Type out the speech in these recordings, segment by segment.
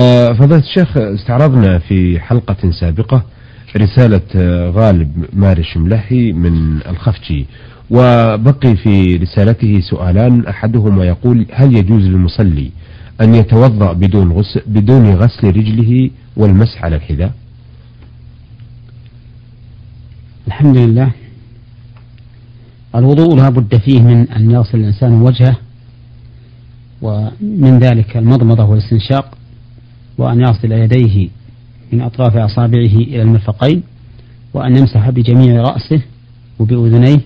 آه، فضيلة الشيخ استعرضنا في حلقة سابقة رسالة آه، غالب مارش ملهي من الخفجي وبقي في رسالته سؤالان أحدهما يقول هل يجوز للمصلي أن يتوضأ بدون غسل, بدون غسل رجله والمسح على الحذاء؟ الحمد لله. الوضوء لا بد فيه من أن يغسل الإنسان وجهه ومن ذلك المضمضة والاستنشاق وأن يغسل يديه من أطراف أصابعه إلى المرفقين وأن يمسح بجميع رأسه وبأذنيه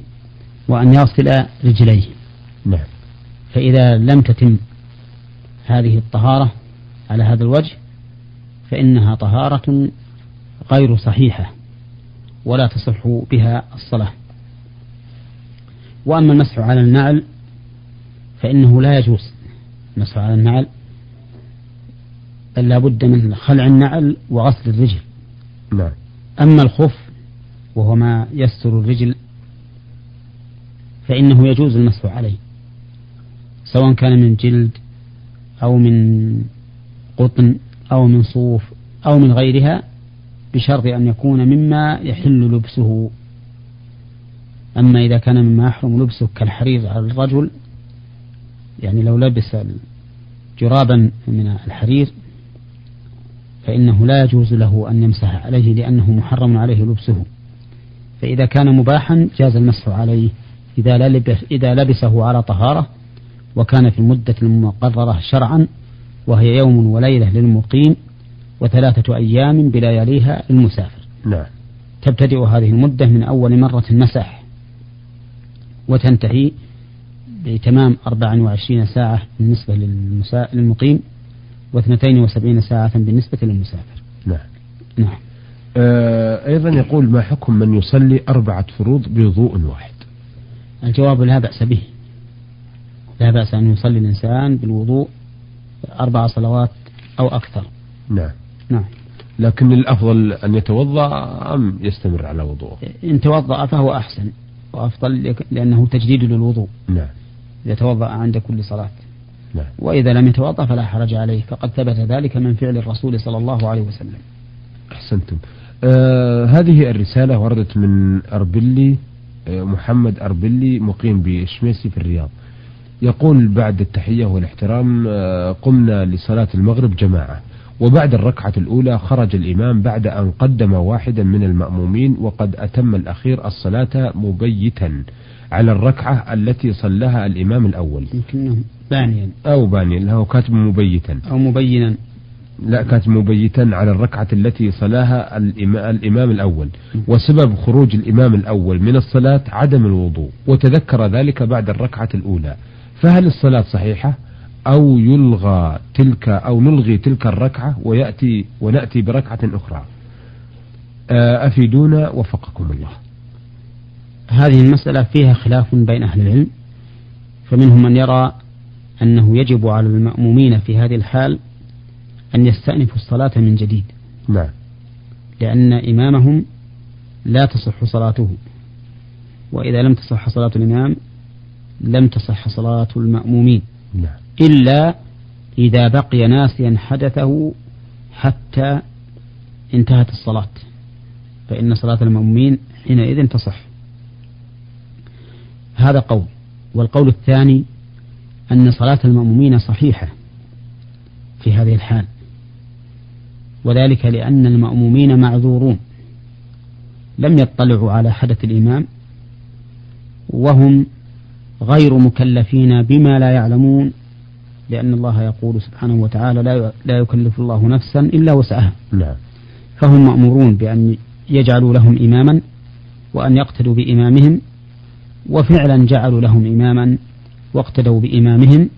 وأن يغسل رجليه. نعم. فإذا لم تتم هذه الطهارة على هذا الوجه فإنها طهارة غير صحيحة ولا تصح بها الصلاة. وأما المسح على النعل فإنه لا يجوز المسح على النعل لا بد من خلع النعل وغسل الرجل. نعم. أما الخف وهو ما يستر الرجل فإنه يجوز المسح عليه سواء كان من جلد أو من قطن أو من صوف أو من غيرها بشرط أن يكون مما يحل لبسه. أما إذا كان مما يحرم لبسه كالحرير على الرجل يعني لو لبس جرابا من الحرير فإنه لا يجوز له أن يمسح عليه لأنه محرم عليه لبسه. فإذا كان مباحا جاز المسح عليه إذا لبس إذا لبسه على طهارة وكان في المدة المقررة شرعا وهي يوم وليلة للمقيم وثلاثة أيام بلياليها للمسافر. نعم. تبتدئ هذه المدة من أول مرة مسح وتنتهي بتمام 24 ساعة بالنسبة للمقيم واثنتين وسبعين ساعة بالنسبة للمسافر. نعم. نعم. آه أيضا يقول ما حكم من يصلي أربعة فروض بوضوء واحد؟ الجواب لا بأس به. لا بأس أن يصلي الإنسان بالوضوء أربع صلوات أو أكثر. نعم. نعم. لكن الأفضل أن يتوضأ أم يستمر على وضوءه؟ إن توضأ فهو أحسن وأفضل لأنه تجديد للوضوء. نعم. يتوضأ عند كل صلاة. نعم. وإذا لم يتوضأ فلا حرج عليه فقد ثبت ذلك من فعل الرسول صلى الله عليه وسلم. أحسنتم. آه هذه الرسالة وردت من أربلي آه محمد أربلي مقيم بشميسي في الرياض. يقول بعد التحية والاحترام آه قمنا لصلاة المغرب جماعة وبعد الركعة الأولى خرج الإمام بعد أن قدم واحدا من المأمومين وقد أتم الأخير الصلاة مبيتا على الركعة التي صلاها الإمام الأول. بانيا أو بانيا له كاتب مبيتا. أو مبينا. لا كاتب مبيتا على الركعة التي صلاها الإمام الأول. وسبب خروج الإمام الأول من الصلاة عدم الوضوء وتذكر ذلك بعد الركعة الأولى. فهل الصلاة صحيحة؟ أو يلغى تلك أو نلغي تلك الركعة ويأتي ونأتي بركعة أخرى. آه، أفيدونا وفقكم الله. هذه المسألة فيها خلاف بين أهل العلم فمنهم من يرى أنه يجب على المأمومين في هذه الحال أن يستأنفوا الصلاة من جديد. نعم. لأن إمامهم لا تصح صلاته. وإذا لم تصح صلاة الإمام لم تصح صلاة المأمومين. نعم. إلا إذا بقي ناسيا حدثه حتى انتهت الصلاة. فإن صلاة المأمومين حينئذ تصح. هذا قول. والقول الثاني أن صلاة المأمومين صحيحة في هذه الحال. وذلك لأن المأمومين معذورون. لم يطلعوا على حدث الإمام وهم غير مكلفين بما لا يعلمون لأن الله يقول سبحانه وتعالى لا لا يكلف الله نفسا إلا وسعها. فهم مأمورون بأن يجعلوا لهم إماما وأن يقتدوا بإمامهم وفعلا جعلوا لهم إماما واقتدوا بإمامهم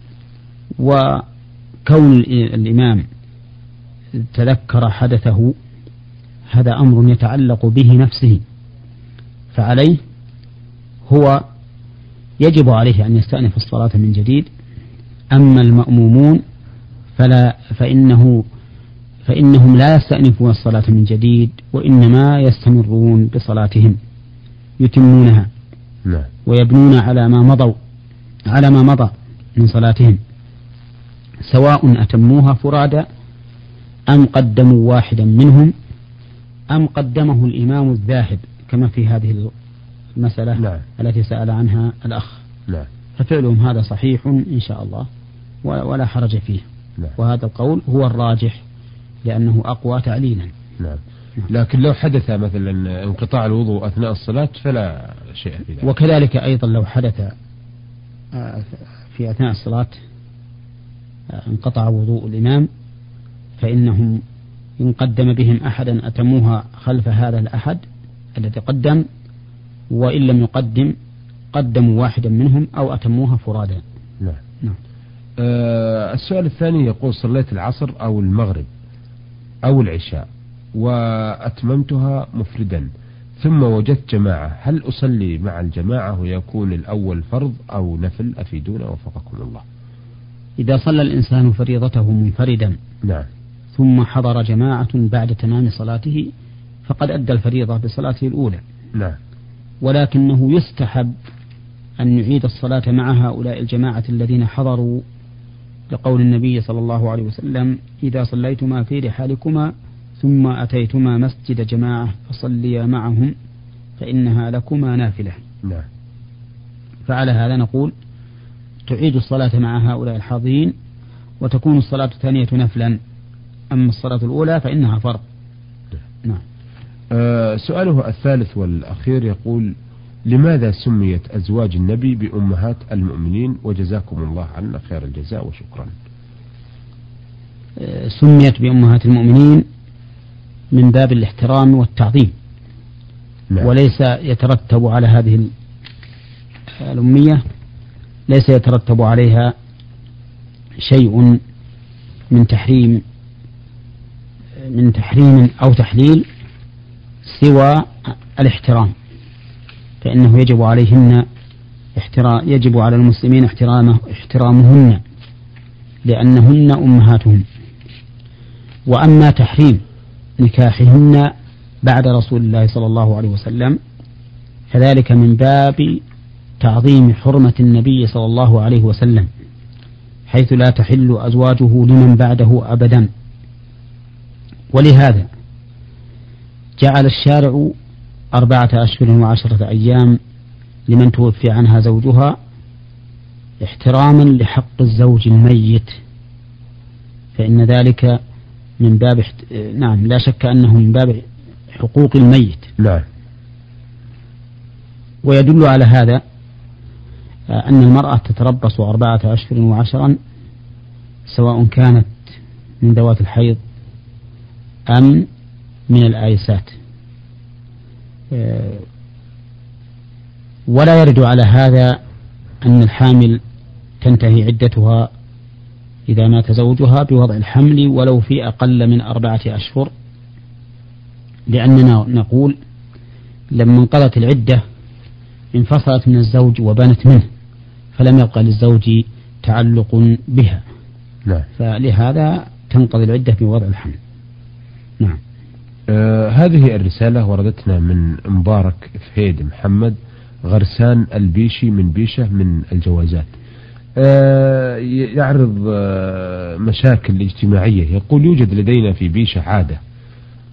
وكون الإمام تذكر حدثه هذا أمر يتعلق به نفسه فعليه هو يجب عليه أن يستأنف الصلاة من جديد أما المأمومون فلا فإنه فإنهم لا يستأنفون الصلاة من جديد وإنما يستمرون بصلاتهم يتمونها نعم. ويبنون على ما مضوا على ما مضى من صلاتهم. سواء أتموها فرادى أم قدموا واحدا منهم أم قدمه الإمام الذاهب كما في هذه المسألة نعم. التي سأل عنها الأخ. نعم ففعلهم هذا صحيح إن شاء الله ولا حرج فيه. نعم. وهذا القول هو الراجح لأنه أقوى تعليلا. نعم. لكن لو حدث مثلا انقطاع الوضوء أثناء الصلاة فلا شيء في ذلك. وكذلك أيضا لو حدث في أثناء الصلاة آه، انقطع وضوء الإمام فإنهم إن قدم بهم أحدا أتموها خلف هذا الأحد الذي قدم وإن لم يقدم قدموا واحدا منهم أو أتموها فرادا. نعم. نعم. آه السؤال الثاني يقول صليت العصر أو المغرب أو العشاء وأتممتها مفردا. ثم وجدت جماعة. هل أصلي مع الجماعة ويكون الأول فرض أو نفل؟ أفيدونا وفقكم الله. إذا صلى الإنسان فريضته منفردا نعم. ثم حضر جماعة بعد تمام صلاته فقد أدى الفريضة بصلاته الأولى. نعم. ولكنه يستحب أن يعيد الصلاة مع هؤلاء الجماعة الذين حضروا لقول النبي صلى الله عليه وسلم إذا صليتما في رحالكما ثم أتيتما مسجد جماعة فصليا معهم فإنها لكما نافلة. نعم. فعلى هذا نقول. تعيد الصلاة مع هؤلاء الحاضرين وتكون الصلاة الثانية نفلا. أما الصلاة الأولى فإنها فرض. نعم. أه سؤاله الثالث والأخير يقول لماذا سميت أزواج النبي بأمهات المؤمنين؟ وجزاكم الله عنا خير الجزاء وشكرا. أه سميت بأمهات المؤمنين من باب الاحترام والتعظيم. نعم. وليس يترتب على هذه الأمية ليس يترتب عليها شيء من تحريم من تحريم أو تحليل سوى الاحترام. فإنه يجب عليهن احترام يجب على المسلمين احترامه احترامهن لأنهن أمهاتهم. وأما تحريم نكاحهن بعد رسول الله صلى الله عليه وسلم. فذلك من باب تعظيم حرمة النبي صلى الله عليه وسلم حيث لا تحل أزواجه لمن بعده أبدا. ولهذا جعل الشارع أربعة أشهر وعشرة أيام لمن توفي عنها زوجها احتراما لحق الزوج الميت فإن ذلك من باب احت... نعم لا شك أنه من باب حقوق الميت. نعم ويدل على هذا أن المرأة تتربص أربعة أشهر وعشرا سواء كانت من ذوات الحيض أم من الآيسات. ولا يرد على هذا أن الحامل تنتهي عدتها إذا مات زوجها بوضع الحمل ولو في أقل من أربعة أشهر لأننا نقول لما انقضت العدة انفصلت من الزوج وبانت منه فلم يبقى للزوج تعلق بها. نعم. فلهذا تنقضي العدة بوضع الحمل. نعم. آه هذه الرسالة وردتنا من مبارك فهيد محمد غرسان البيشي من بيشة من الجوازات. يعرض آه مشاكل اجتماعية. يقول يوجد لدينا في بيشة عادة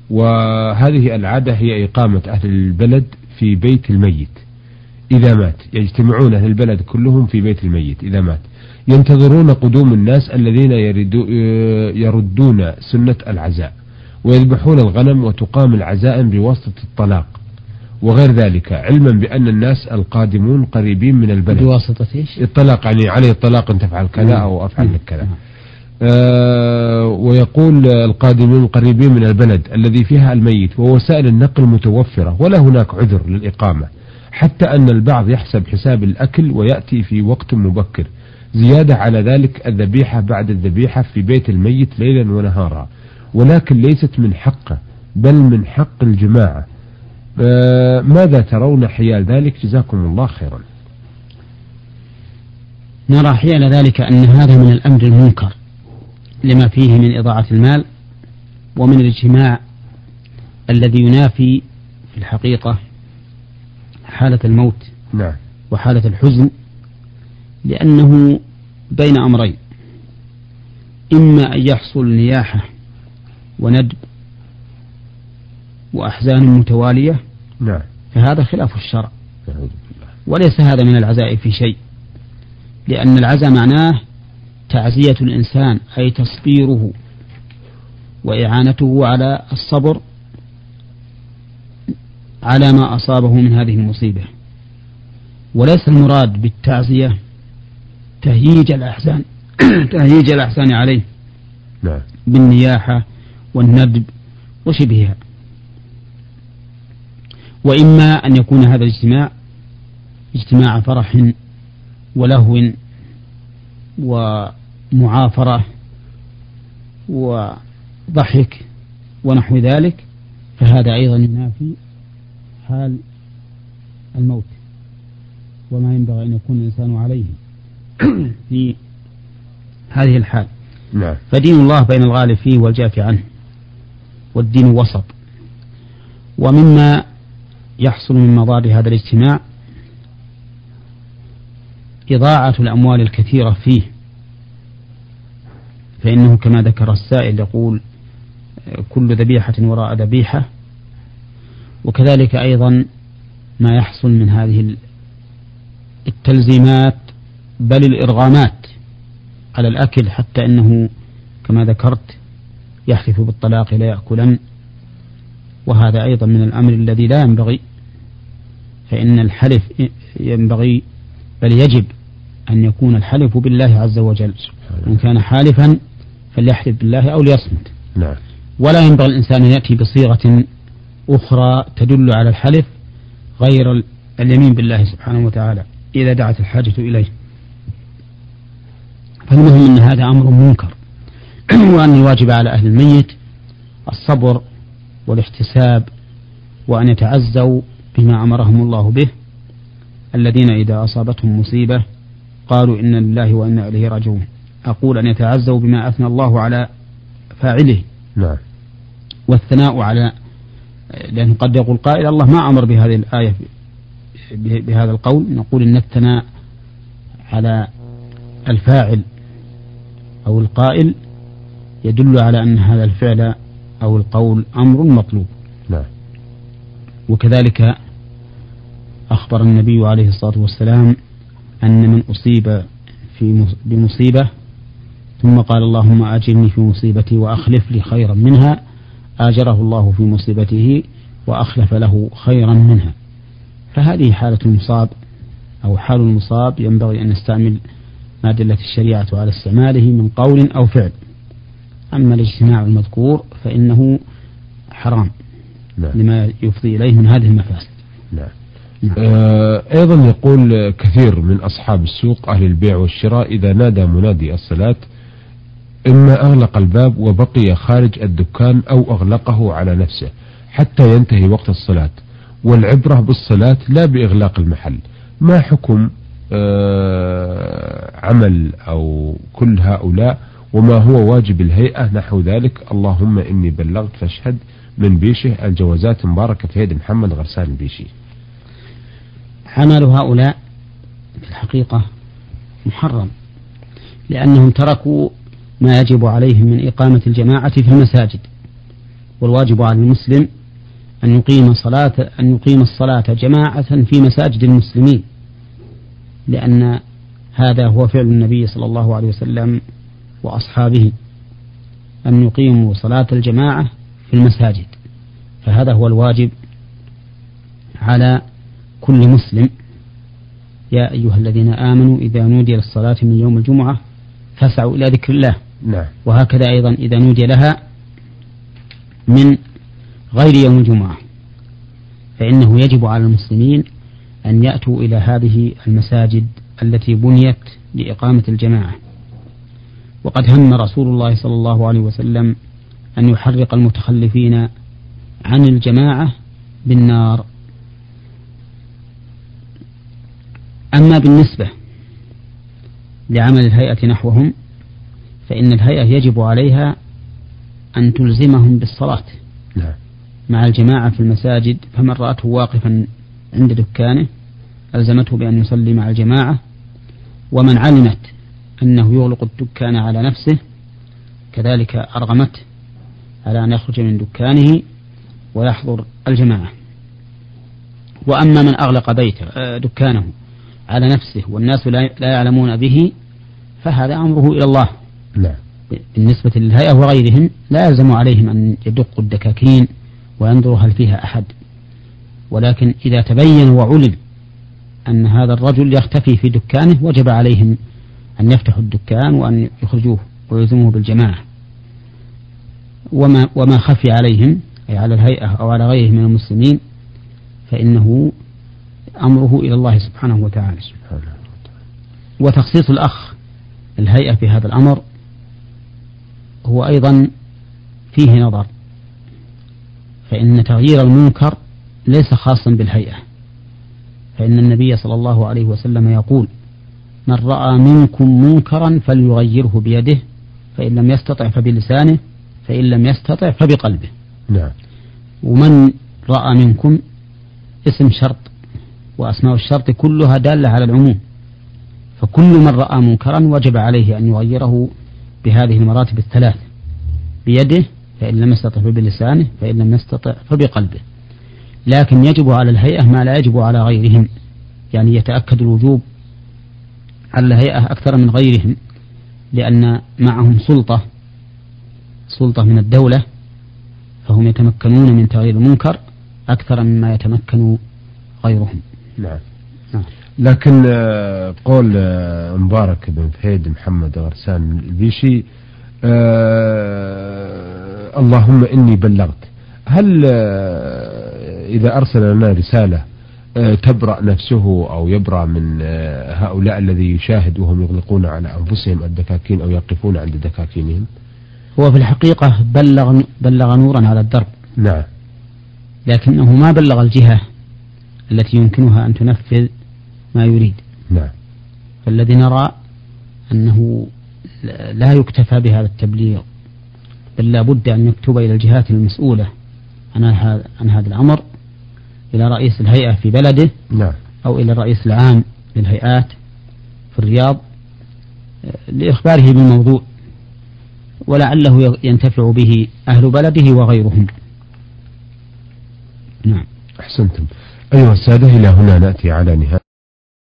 وهذه العادة هي إقامة أهل البلد في بيت الميت. إذا مات يجتمعون أهل البلد كلهم في بيت الميت. إذا مات ينتظرون قدوم الناس الذين يردون سنة العزاء ويذبحون الغنم وتقام العزائم بواسطة الطلاق. وغير ذلك علما بأن الناس القادمون قريبين من البلد. بواسطة إيش؟ الطلاق يعني عليه الطلاق أن تفعل كذا أو أفعل لك كذا. آه ويقول القادمون قريبين من البلد الذي فيها الميت ووسائل النقل متوفرة ولا هناك عذر للإقامة. حتى أن البعض يحسب حساب الأكل ويأتي في وقت مبكر. زيادة على ذلك الذبيحة بعد الذبيحة في بيت الميت ليلا ونهارا. ولكن ليست من حقه بل من حق الجماعة. ماذا ترون حيال ذلك؟ جزاكم الله خيرا. نرى حيال ذلك أن هذا من الأمر المنكر لما فيه من إضاعة المال ومن الاجتماع الذي ينافي في الحقيقة حالة الموت نعم. وحالة الحزن لأنه بين أمرين. إما أن يحصل نياحة وندب وأحزان متوالية. نعم. فهذا خلاف الشرع. بالله وليس هذا من العزاء في شيء. لأن العزاء معناه تعزية الإنسان أي تصبيره وإعانته على الصبر على ما أصابه من هذه المصيبة. وليس المراد بالتعزية تهييج الأحزان تهييج الأحزان عليه. نعم. بالنياحة والندب وشبهها. وإما أن يكون هذا الاجتماع اجتماع فرح ولهو ومعافرة وضحك ونحو ذلك فهذا أيضا ينافي حال الموت وما ينبغي أن يكون الإنسان عليه في هذه الحال. نعم. فدين الله بين الغالب فيه والجافي عنه والدين وسط. ومما يحصل من مضار هذا الاجتماع إضاعة الأموال الكثيرة فيه. فإنه كما ذكر السائل يقول كل ذبيحة وراء ذبيحة. وكذلك أيضا ما يحصل من هذه التلزيمات بل الإرغامات على الأكل حتى أنه كما ذكرت يحلف بالطلاق لا يأكلن. وهذا أيضا من الأمر الذي لا ينبغي فإن الحلف ينبغي بل يجب أن يكون الحلف بالله عز وجل. إن كان حالفا فليحلف بالله أو ليصمت. نعم. ولا ينبغي الإنسان أن يأتي بصيغة أخرى تدل على الحلف غير اليمين بالله سبحانه وتعالى إذا دعت الحاجة إليه. فالمهم أن هذا أمر منكر وأن الواجب على أهل الميت الصبر والاحتساب وأن يتعزوا بما أمرهم الله به الذين إذا أصابتهم مصيبة قالوا إنا لله وإنا إليه راجعون. أقول أن يتعزوا بما أثنى الله على فاعله. نعم. والثناء على لأنه قد يقول قائل الله ما أمر بهذه الآية بهذا القول. نقول إن الثناء على الفاعل أو القائل يدل على أن هذا الفعل أو القول أمر مطلوب. نعم. وكذلك أخبر النبي عليه الصلاة والسلام أن من أصيب في بمصيبة ثم قال اللهم أجرني في مصيبتي وأخلف لي خيرا منها آجره الله في مصيبته وأخلف له خيرا منها. فهذه حالة المصاب أو حال المصاب ينبغي أن نستعمل ما دلت الشريعة على استعماله من قول أو فعل. أما الاجتماع المذكور فإنه حرام. نعم. لما يفضي إليه من هذه المفاسد. نعم. نعم. آه أيضا يقول كثير من أصحاب السوق أهل البيع والشراء إذا نادى منادي الصلاة إما أغلق الباب وبقي خارج الدكان أو أغلقه على نفسه حتى ينتهي وقت الصلاة والعبرة بالصلاة لا بإغلاق المحل. ما حكم آه عمل أو كل هؤلاء وما هو واجب الهيئة نحو ذلك؟ اللهم إني بلغت فاشهد من بيشه الجوازات مباركة في يد محمد غرسان البيشي عمل هؤلاء في الحقيقة محرم لأنهم تركوا ما يجب عليهم من إقامة الجماعة في المساجد. والواجب على المسلم أن يقيم صلاة أن يقيم الصلاة جماعة في مساجد المسلمين لأن هذا هو فعل النبي صلى الله عليه وسلم وأصحابه أن يقيموا صلاة الجماعة في المساجد. فهذا هو الواجب على كل مسلم. يا أيها الذين آمنوا إذا نودي للصلاة من يوم الجمعة فاسعوا إلى ذكر الله. نعم. وهكذا أيضا إذا نودي لها من غير يوم الجمعة. فإنه يجب على المسلمين أن يأتوا إلى هذه المساجد التي بنيت لإقامة الجماعة. وقد هم رسول الله صلى الله عليه وسلم أن يحرق المتخلفين عن الجماعة بالنار. أما بالنسبة لعمل الهيئة نحوهم فإن الهيئة يجب عليها أن تلزمهم بالصلاة نعم. مع الجماعة في المساجد. فمن رأته واقفا عند دكانه ألزمته بأن يصلي مع الجماعة. ومن علمت أنه يغلق الدكان على نفسه كذلك أرغمته على أن يخرج من دكانه ويحضر الجماعة. وأما من أغلق بيته آه، دكانه على نفسه والناس لا يعلمون به فهذا أمره إلى الله. نعم بالنسبة للهيئة وغيرهم لا يلزم عليهم أن يدقوا الدكاكين وينظروا هل فيها أحد. ولكن إذا تبين وعلم أن هذا الرجل يختفي في دكانه وجب عليهم أن يفتحوا الدكان وأن يخرجوه ويلزموه بالجماعة. وما وما خفي عليهم أي على الهيئة أو على غيره من المسلمين فإنه أمره إلى الله سبحانه وتعالى. وتخصيص الأخ الهيئة في هذا الأمر هو أيضا فيه نظر. فإن تغيير المنكر ليس خاصا بالهيئة. فإن النبي صلى الله عليه وسلم يقول من رأى منكم منكرا فليغيره بيده فإن لم يستطع فبلسانه فإن لم يستطع فبقلبه. نعم. ومن رأى منكم اسم شرط وأسماء الشرط كلها دالة على العموم فكل من رأى منكرا وجب عليه أن يغيره بهذه المراتب الثلاث بيده فإن لم يستطع فبلسانه فإن لم يستطع فبقلبه. لكن يجب على الهيئة ما لا يجب على غيرهم يعني يتأكد الوجوب على الهيئة أكثر من غيرهم لأن معهم سلطة سلطة من الدولة فهم يتمكنون من تغيير المنكر أكثر مما يتمكن غيرهم. نعم, نعم. لكن آه، قول آه، مبارك بن فهيد محمد غرسان البيشي آه اللهم إني بلغت. هل آه إذا أرسل لنا رسالة تبرأ نفسه أو يبرأ من هؤلاء الذي يشاهد وهم يغلقون على أنفسهم الدكاكين أو يقفون عند دكاكينهم؟ هو في الحقيقة بلغ بلغ نورا على الدرب. نعم. لكنه ما بلغ الجهة التي يمكنها أن تنفذ ما يريد. نعم. فالذي نرى أنه لا يكتفى بهذا التبليغ بل لا بد أن يكتب إلى الجهات المسؤولة عن هذا عن هذا الأمر إلى رئيس الهيئة في بلده نعم. أو إلى الرئيس العام للهيئات في الرياض لإخباره بالموضوع. ولعله ينتفع به أهل بلده وغيرهم. نعم. أحسنتم. أيها السادة إلى هنا نأتي على نهاية